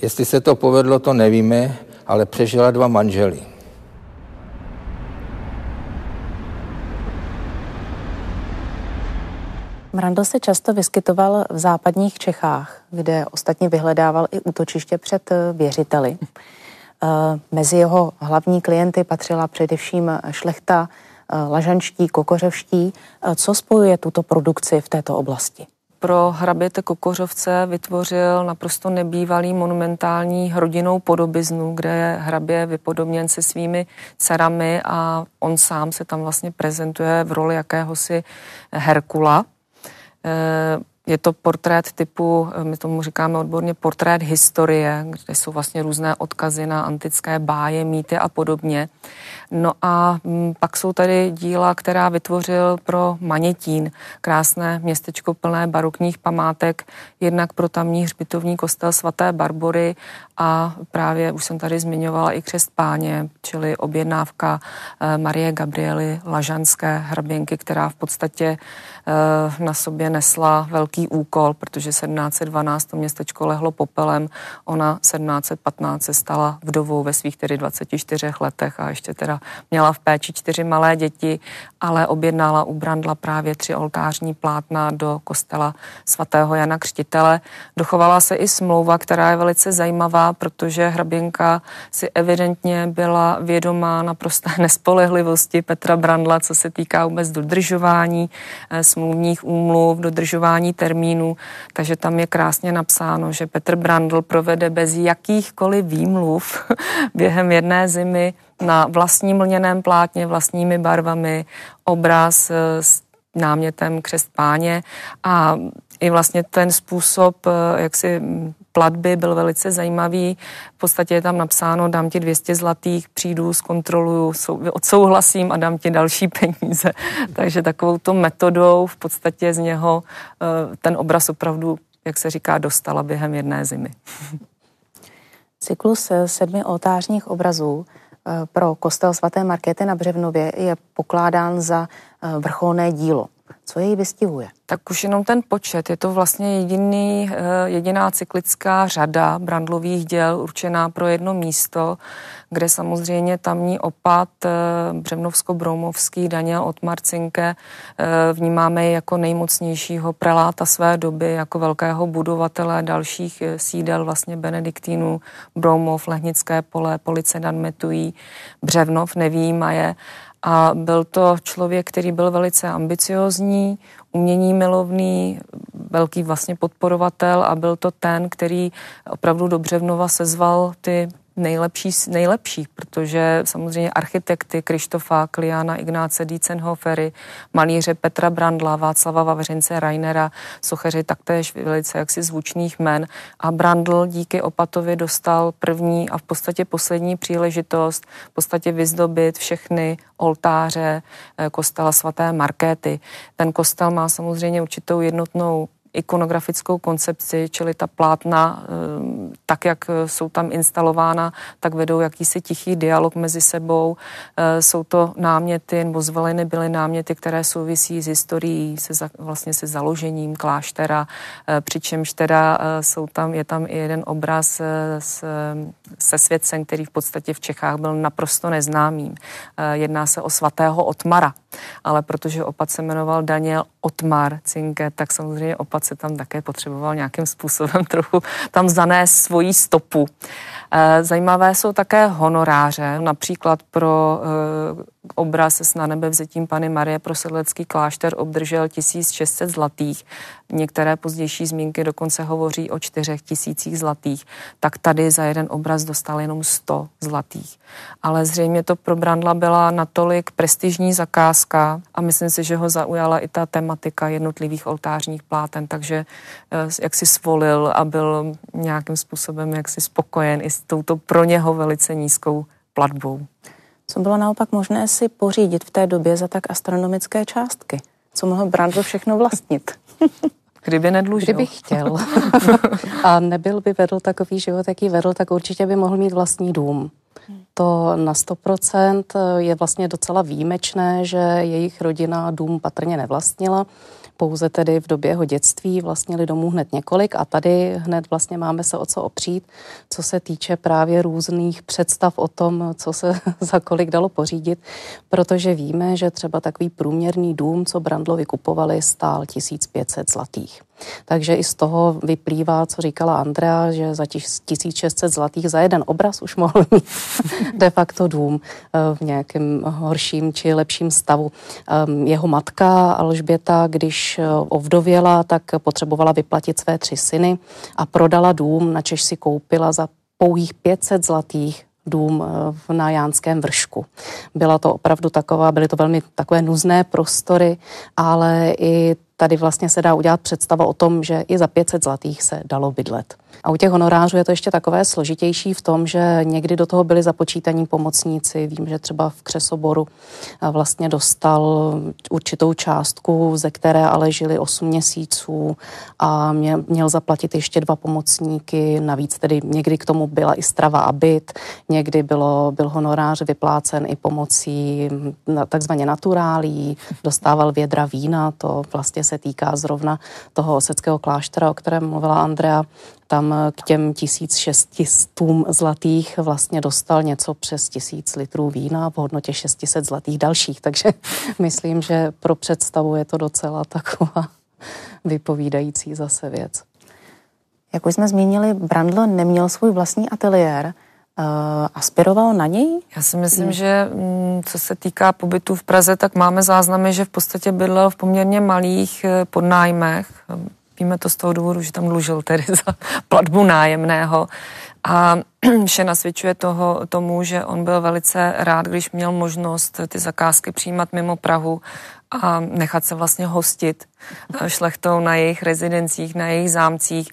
Jestli se to povedlo, to nevíme, ale přežila dva manžely. Mrandl se často vyskytoval v západních Čechách, kde ostatně vyhledával i útočiště před eh, věřiteli. Eh, mezi jeho hlavní klienty patřila především šlechta, eh, lažanští, kokořevští. Co spojuje tuto produkci v této oblasti? pro hraběte Kokořovce vytvořil naprosto nebývalý monumentální rodinnou podobiznu, kde je hrabě vypodobněn se svými dcerami a on sám se tam vlastně prezentuje v roli jakéhosi Herkula. Eh, je to portrét typu, my tomu říkáme odborně portrét historie, kde jsou vlastně různé odkazy na antické báje, mýty a podobně. No a mm, pak jsou tady díla, která vytvořil pro Manětín, krásné městečko plné barokních památek, jednak pro tamní hřbitovní kostel svaté Barbory a právě už jsem tady zmiňovala i křest páně, čili objednávka eh, Marie Gabriely Lažanské hraběnky, která v podstatě eh, na sobě nesla velký úkol, protože 1712 to městečko lehlo popelem, ona 1715 se stala vdovou ve svých tedy 24 letech a ještě teda měla v péči čtyři malé děti, ale objednala u Brandla právě tři oltářní plátna do kostela svatého Jana Křtitele. Dochovala se i smlouva, která je velice zajímavá, protože hraběnka si evidentně byla vědomá naprosté nespolehlivosti Petra Brandla, co se týká vůbec dodržování eh, smluvních úmluv, dodržování termínů, takže tam je krásně napsáno, že Petr Brandl provede bez jakýchkoliv výmluv během jedné zimy na vlastním lněném plátně, vlastními barvami, obraz eh, s námětem křest páně. A i vlastně ten způsob, eh, jak si platby byl velice zajímavý. V podstatě je tam napsáno, dám ti 200 zlatých, přijdu, zkontroluju, odsouhlasím a dám ti další peníze. Takže takovou to metodou v podstatě z něho eh, ten obraz opravdu, jak se říká, dostala během jedné zimy. Cyklus sedmi oltářních obrazů Eh, pro kostel svaté Markéty na Břevnově je pokládán za eh, vrcholné dílo. Co jej vystihuje? Tak už jenom ten počet. Je to vlastně jediný, eh, jediná cyklická řada brandlových děl určená pro jedno místo, kde samozřejmě tamní opat eh, Břevnovsko-Broumovský Daniel od Marcinke eh, vnímáme jako nejmocnějšího preláta své doby, jako velkého budovatele dalších sídel vlastně Benediktínů, Broumov, Lehnické pole, Police Dan Metují, Břevnov nevýjímaje a byl to člověk, který byl velice ambiciozní, umění milovný, velký vlastně podporovatel a byl to ten, který opravdu dobře v Nova sezval ty nejlepší z nejlepších, protože samozřejmě architekty Krištofa, Kliana, Ignáce Dietzenhofery, malíře Petra Brandla, Václava Vavřince, Rainera, socheři taktéž velice jaksi zvučných men a Brandl díky Opatovi dostal první a v podstatě poslední příležitost v podstatě vyzdobit všechny oltáře eh, kostela svaté Markéty. Ten kostel má samozřejmě určitou jednotnou ikonografickou koncepci, čili ta plátna, eh, tak jak jsou tam instalována, tak vedou jakýsi tichý dialog mezi sebou. Eh, jsou to náměty, nebo zvoleny byly náměty, které souvisí s historií, se za, vlastně se založením kláštera, eh, přičemž teda jsou tam, je tam i jeden obraz s, se světcem, který v podstatě v Čechách byl naprosto neznámým. Jedná se o svatého Otmara, ale protože opat se jmenoval Daniel Otmar Cinke, tak samozřejmě opat se tam také potřeboval nějakým způsobem trochu tam zanést svoji stopu. Eh, zajímavé jsou také honoráře, například pro eh, obraz s na nebe vzetím Pany Marie pro sedlecký klášter obdržel 1600 zlatých. Některé pozdější zmínky dokonce hovoří o 4000 zlatých. Tak tady za jeden obraz dostal jenom 100 zlatých. Ale zřejmě to pro Brandla byla natolik prestižní zakázka a myslím si, že ho zaujala i ta tematika jednotlivých oltářních pláten, takže eh, jak si svolil a byl nějakým způsobem jaksi spokojen i s touto pro něho velice nízkou platbou. Co bylo naopak možné si pořídit v té době za tak astronomické částky? Co mohl Brandl všechno vlastnit? Kdyby nedlužil. Kdyby chtěl. a nebyl by vedl takový život, jaký vedl, tak určitě by mohl mít vlastní dům. To na 100% je vlastně docela výjimečné, že jejich rodina dům patrně nevlastnila pouze tedy v době jeho dětství vlastnili domů hned několik a tady hned vlastně máme se o co opřít, co se týče právě různých představ o tom, co se za kolik dalo pořídit, protože víme, že třeba takový průměrný dům, co Brandlovi kupovali, stál 1500 zlatých. Takže i z toho vyplývá, co říkala Andrea, že za těch 1600 zlatých za jeden obraz už mohl mít de facto dům eh, v nějakém horším či lepším stavu. Ehm, jeho matka Alžběta, když eh, ovdověla, tak potřebovala vyplatit své tři syny a prodala dům, na Češ si koupila za pouhých 500 zlatých dům eh, na Jánském vršku. Byla to opravdu taková, byly to velmi takové nuzné prostory, ale i tady vlastně se dá udělat představa o tom, že i za 500 zlatých se dalo bydlet. A u těch honorářů je to ještě takové složitější v tom, že někdy do toho byli započítaní pomocníci. Vím, že třeba v Křesoboru vlastně dostal určitou částku, ze které ale žili 8 měsíců a měl, měl zaplatit ještě dva pomocníky. Navíc tedy někdy k tomu byla i strava a byt, někdy bylo, byl honorář vyplácen i pomocí takzvaně naturálí, dostával vědra vína, to vlastně se týká zrovna toho oseckého kláštera, o kterém mluvila Andrea, tam k těm 1600 zlatých vlastně dostal něco přes tisíc litrů vína v hodnotě 600 zlatých dalších. Takže myslím, že pro představu je to docela taková vypovídající zase věc. Jak už jsme zmínili, Brandl neměl svůj vlastní ateliér, Uh, aspiroval na něj? Já si myslím, hmm. že mm, co se týká pobytu v Praze, tak máme záznamy, že v podstatě bydlel v poměrně malých eh, podnájmech. Víme to z toho důvodu, že tam dlužil tedy za platbu nájemného. A vše nasvědčuje toho, tomu, že on byl velice rád, když měl možnost ty zakázky přijímat mimo Prahu a nechat se vlastně hostit šlechtou na jejich rezidencích, na jejich zámcích.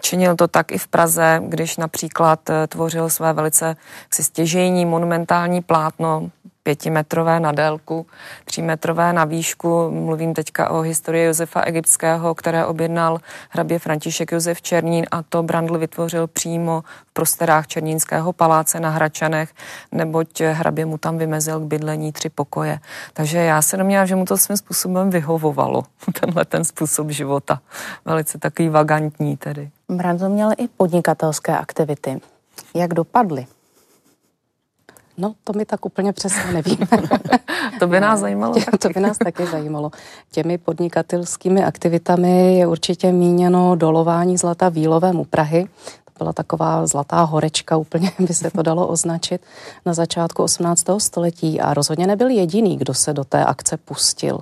Činil to tak i v Praze, když například eh, tvořil své velice stěžejní monumentální plátno pětimetrové na délku, třímetrové na výšku. Mluvím teďka o historii Josefa Egyptského, které objednal hrabě František Josef Černín a to Brandl vytvořil přímo v prostorách Černínského paláce na Hračanech, neboť hrabě mu tam vymezil k bydlení tři pokoje. Takže já se domnívám, že mu to svým způsobem vyhovovalo, tenhle ten způsob života. Velice takový vagantní tedy. Brandl měl i podnikatelské aktivity. Jak dopadly? No, to mi tak úplně přesně nevím. to by nás zajímalo. Tě, to by nás taky zajímalo. Těmi podnikatelskými aktivitami je určitě míněno dolování zlata výlovem u Prahy byla taková zlatá horečka, úplně by se to dalo označit, na začátku 18. století a rozhodně nebyl jediný, kdo se do té akce pustil.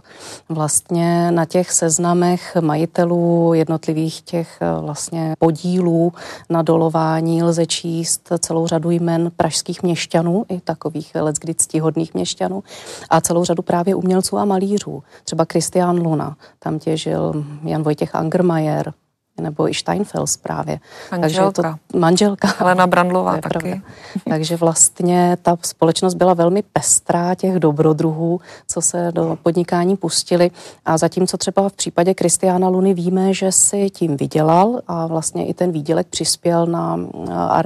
Vlastně na těch seznamech majitelů jednotlivých těch eh, vlastně podílů na dolování lze číst celou řadu jmen pražských měšťanů, i takových leckdy ctihodných měšťanů a celou řadu právě umělců a malířů. Třeba Kristián Luna, tam těžil Jan Vojtěch Angermajer, nebo i Steinfels právě. Manželka. Takže to, manželka. Helena Brandlová taky. Pravda. Takže vlastně ta společnost byla velmi pestrá těch dobrodruhů, co se do podnikání pustili. A zatímco třeba v případě Kristiána Luny víme, že si tím vydělal a vlastně i ten výdělek přispěl na,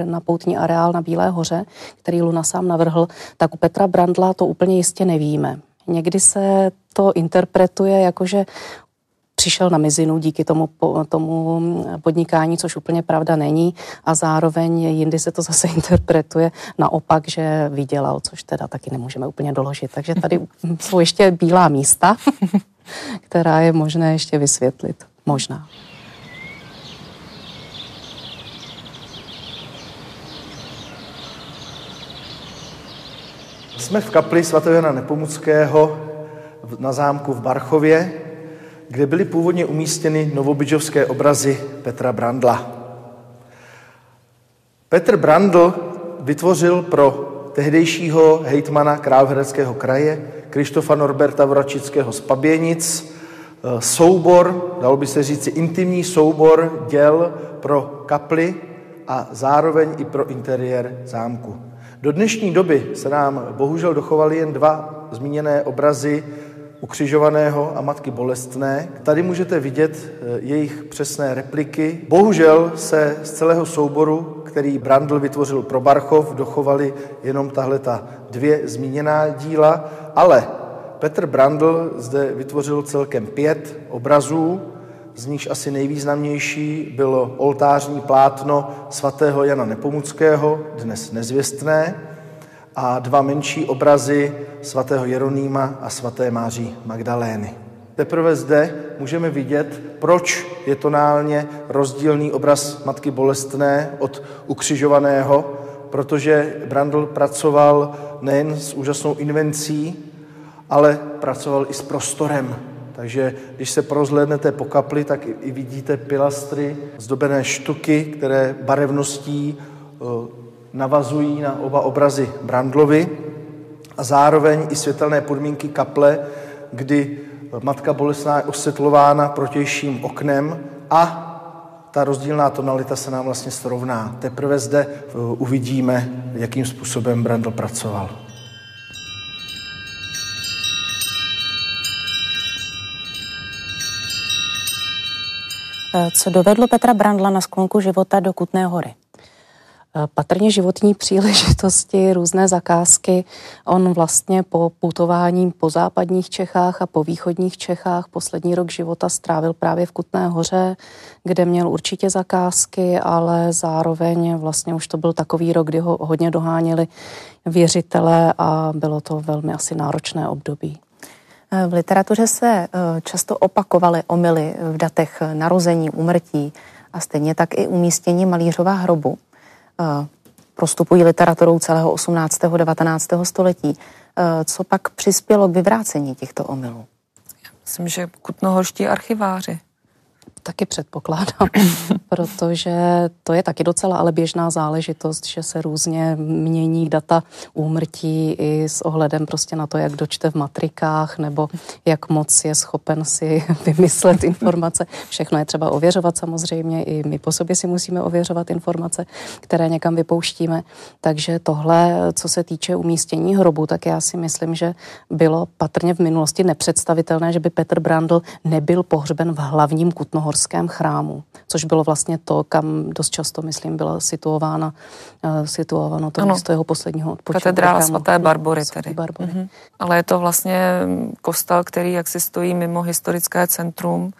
na poutní areál na Bílé hoře, který Luna sám navrhl, tak u Petra Brandla to úplně jistě nevíme. Někdy se to interpretuje jako, že přišel na mizinu díky tomu, tomu podnikání, což úplně pravda není. A zároveň jindy se to zase interpretuje naopak, že vydělal, což teda taky nemůžeme úplně doložit. Takže tady jsou ještě bílá místa, která je možné ještě vysvětlit. Možná. Jsme v kapli svatého Jana Nepomuckého na zámku v Barchově, kde byly původně umístěny novobyžovské obrazy Petra Brandla. Petr Brandl vytvořil pro tehdejšího hejtmana Královéhradeckého kraje Krištofa Norberta Vračického z Paběnic eh, soubor, dalo by se říci intimní soubor děl pro kaply a zároveň i pro interiér zámku. Do dnešní doby se nám bohužel dochovaly jen dva zmíněné obrazy ukřižovaného a matky bolestné. Tady můžete vidět eh, jejich přesné repliky. Bohužel se z celého souboru, který Brandl vytvořil pro Barchov, dochovaly jenom tahle ta dvě zmíněná díla, ale Petr Brandl zde vytvořil celkem pět obrazů, z nichž asi nejvýznamnější bylo oltářní plátno svatého Jana Nepomuckého, dnes nezvěstné, a dva menší obrazy svatého Jeronýma a svaté Máří Magdalény. Teprve zde můžeme vidět, proč je tonálně rozdílný obraz Matky Bolestné od ukřižovaného, protože Brandl pracoval nejen s úžasnou invencí, ale pracoval i s prostorem. Takže když se prozhlédnete po kapli, tak i vidíte pilastry, zdobené štuky, které barevností navazují na oba obrazy Brandlovy a zároveň i světelné podmínky kaple, kdy eh, Matka Bolesná je osvětlována protějším oknem a ta rozdílná tonalita se nám vlastně srovná. Teprve zde uvidíme, jakým způsobem Brandl pracoval. Co dovedlo Petra Brandla na sklonku života do Kutné hory? Patrně životní příležitosti, různé zakázky. On vlastně po putování po západních Čechách a po východních Čechách poslední rok života strávil právě v Kutné hoře, kde měl určitě zakázky, ale zároveň vlastně už to byl takový rok, kdy ho hodně doháněli věřitele a bylo to velmi asi náročné období. V literatuře se eh, často opakovaly omily v datech narození, umrtí a stejně tak i umístění malířova hrobu. Eh, prostupují literaturou celého 18. 19. století. Eh, co pak přispělo k vyvrácení těchto omylů? Myslím, že kutnohorští archiváři taky předpokládám, protože to je taky docela ale běžná záležitost, že se různě mění data úmrtí i s ohledem prostě na to, jak dočte v matrikách nebo jak moc je schopen si vymyslet informace. Všechno je třeba ověřovat samozřejmě, i my po sobě si musíme ověřovat informace, které někam vypouštíme. Takže tohle, co se týče umístění hrobu, tak já si myslím, že bylo patrně v minulosti nepředstavitelné, že by Petr Brandl nebyl pohřben v hlavním Kutnohor horském chrámu, což bylo vlastně to, kam dost často, myslím, byla situována, uh, situováno to ano. místo jeho posledního odpočinku. Katedrála svaté Barbory tedy. Barbory. Mm-hmm. Ale je to vlastně kostel, který jak si stojí mimo historické centrum,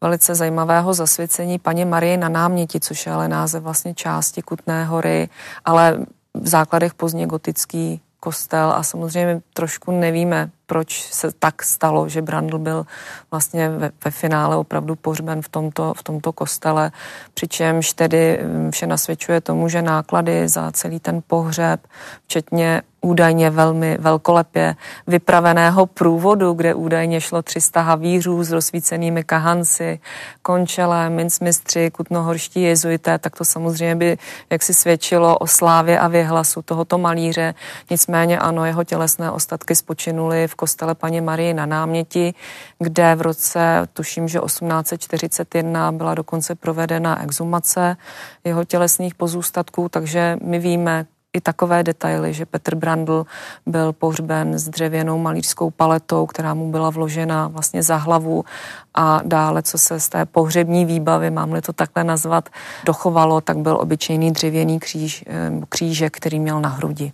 velice zajímavého zasvěcení paně Marie na náměti, což je ale název vlastně části Kutné hory, ale v základech pozdně gotický kostel a samozřejmě trošku nevíme, proč se tak stalo, že Brandl byl vlastně ve, ve finále opravdu pohřben v tomto, v tomto kostele, přičemž tedy mm, vše nasvědčuje tomu, že náklady za celý ten pohřeb, včetně údajně velmi velkolepě vypraveného průvodu, kde údajně šlo 300 havířů s rozsvícenými kahanci, končele, mincmistři, kutnohorští jezuité, tak to samozřejmě by jaksi svědčilo o slávě a vyhlasu tohoto malíře. Nicméně ano, jeho tělesné ostatky spočinuly v kostele paní Marie na náměti, kde v roce, tuším, že 1841 byla dokonce provedena exhumace jeho tělesných pozůstatků, takže my víme, i takové detaily, že Petr Brandl byl pohřben s dřevěnou malířskou paletou, která mu byla vložena vlastně za hlavu a dále, co se z té pohřební výbavy, mám-li to takhle nazvat, dochovalo, tak byl obyčejný dřevěný kříž, eh, křížek, který měl na hrudi.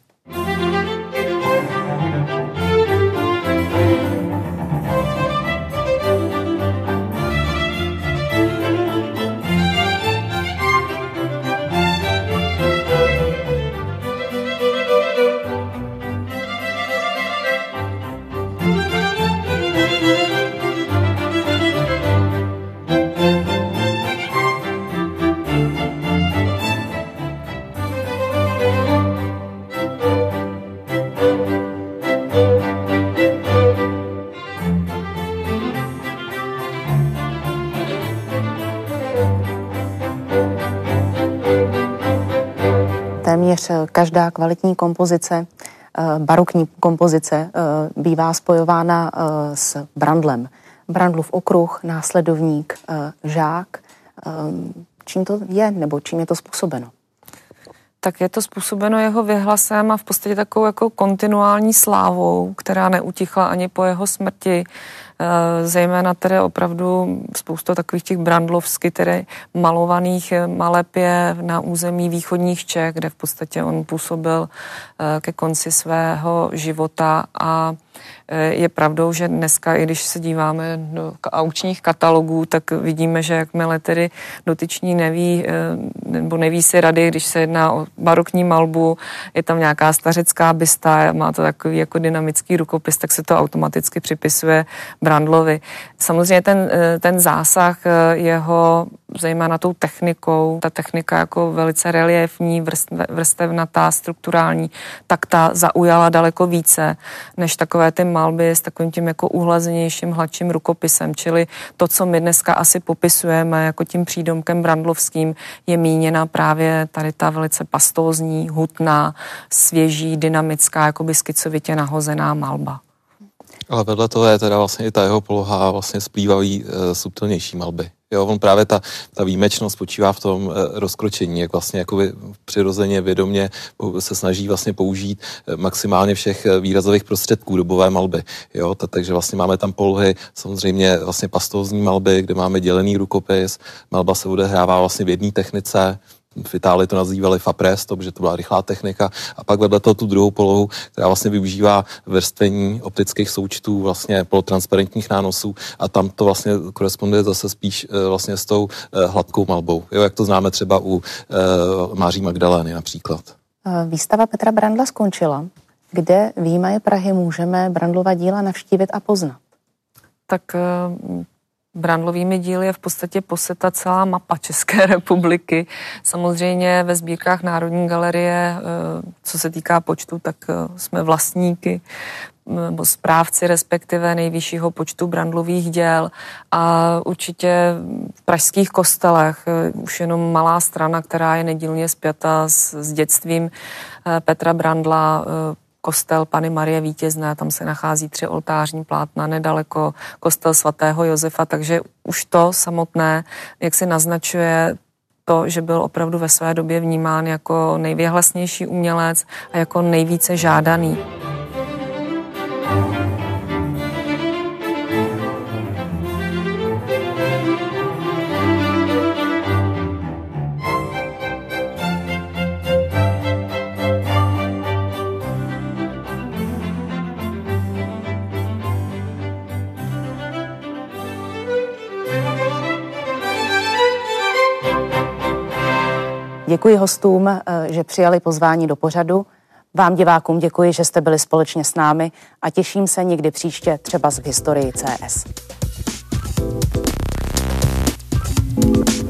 Každá kvalitní kompozice, eh, barokní kompozice, eh, bývá spojována eh, s Brandlem. Brandlův okruh, následovník, žák. Čím to je, nebo čím je to způsobeno? tak je to způsobeno jeho vyhlasem a v podstatě takovou jako kontinuální slávou, která neutichla ani po jeho smrti. Eh, zejména tedy opravdu spoustu takových těch brandlovsky, tedy malovaných eh, malebě na území východních Čech, kde v podstatě on působil eh, ke konci svého života a je pravdou, že dneska, i když se díváme do aučních katalogů, tak vidíme, že jakmile tedy dotyční neví, nebo neví si rady, když se jedná o barokní malbu, je tam nějaká stařecká bysta, má to takový jako dynamický rukopis, tak se to automaticky připisuje Brandlovi. Samozřejmě ten, eh, ten zásah eh, jeho zejména tou technikou, ta technika jako velice reliefní, vrstevnatá, strukturální, tak ta zaujala daleko více než takové ty malby s takovým tím jako uhlazenějším, hladším rukopisem, čili to, co my dneska asi popisujeme jako tím přídomkem brandlovským, je míněna právě tady ta velice pastózní, hutná, svěží, dynamická, jakoby skicovitě nahozená malba. Ale vedle toho je teda vlastně i ta jeho poloha vlastně splývají e, subtilnější malby. Jo, on právě ta, ta výjimečnost spočívá v tom e, rozkročení, jak vlastně jakoby přirozeně, vědomě se snaží vlastně použít e, maximálně všech e, výrazových prostředků dobové malby. Jo, ta, takže vlastně máme tam polohy, samozřejmě vlastně pastózní malby, kde máme dělený rukopis, malba se odehrává vlastně v jedné technice, v Itálii to nazývali fapresto, protože to byla rychlá technika. A pak vedle toho tu druhou polohu, která vlastně využívá vrstvení optických součtů, vlastně polotransparentních nánosů a tam to vlastně koresponduje zase spíš eh, vlastně s tou eh, hladkou malbou. Jo, jak to známe třeba u uh, Máří Magdalény například. Výstava Petra Brandla skončila. Kde výjima Prahy můžeme Brandlova díla navštívit a poznat? Tak Brandlovými díly je v podstatě poseta celá mapa České republiky. Samozřejmě ve sbírkách Národní galerie, eh, co se týká počtu, tak eh, jsme vlastníky nebo správci respektive nejvyššího počtu brandlových děl a určitě v pražských kostelech eh, už jenom malá strana, která je nedílně zpěta s, s dětstvím Petra Brandla, kostel Pany Marie Vítězné, tam se nachází tři oltářní plátna, nedaleko kostel svatého Josefa, takže už to samotné, jak si naznačuje to, že byl opravdu ve své době vnímán jako nejvěhlasnější umělec a jako nejvíce žádaný. Děkuji hostům, eh, že přijali pozvání do pořadu. Vám divákům děkuji, že jste byli společně s námi a těším se někdy příště třeba z historii CS. thank you